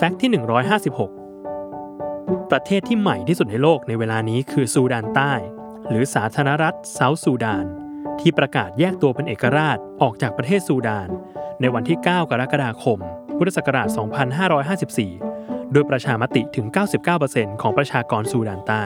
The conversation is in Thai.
แฟกต์ที่ 156 ประเทศที่ใหม่ที่สุดในโลกในเวลานี้คือซูดานใต้ หรือสาธารณรัฐเซาท์ซูดาน ที่ประกาศแยกตัวเป็นเอกราชออกจากประเทศซูดาน ในวันที่ 9 กรกฎาคม พุทธศักราช 2554 โดยประชามติถึง 99%ของประชากรซูดานใต้